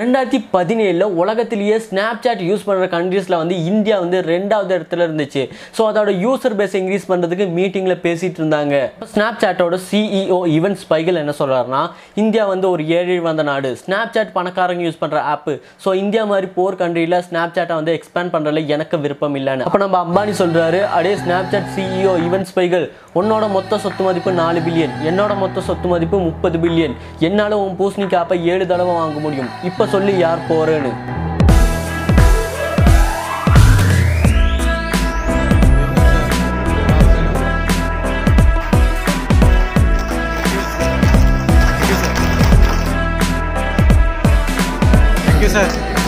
ரெண்டாயிரத்தி பதினேழில் உலகத்திலேயே ஸ்னாப் சாட் யூஸ் பண்ணுற கண்ட்ரீஸில் வந்து இந்தியா வந்து ரெண்டாவது இடத்துல இருந்துச்சு. ஸோ அதோட யூசர் பேஸ் இன்க்ரீஸ் பண்ணுறதுக்கு மீட்டிங்கில் பேசிகிட்டு இருந்தாங்க. ஸ்னாப் சாட்டோட சிஇஓ ஈவன் ஸ்பைகள் என்ன சொல்கிறாருன்னா இந்தியா வந்து ஒரு ஏழை வந்த நாடு. ஸ்னாப் சாட் பணக்காரங்க யூஸ் பண்ணுற ஆப்பு ஸோ இந்தியா மாதிரி போர் கண்ட்ரியில் ஸ்னாப் சாட்டை வந்து எக்ஸ்பேண்ட் பண்ணுறதுல எனக்கு விருப்பம் இல்லைன்னு. அப்போ நம்ம அம்பானி சொல்கிறாரு அடே Snapchat CEO Evan Spiegel உன்னோட மொத்த சொத்து மதிப்பு நாலு பில்லியன் என்னோட மொத்த சொத்து மதிப்பு முப்பது பில்லியன் என்னால் உன் பூசணிக்கு ஆப்பை ஏழு தடவை வாங்க முடியும். இப்போ சொல்லி யார் போறேன்னு Thank you, sir.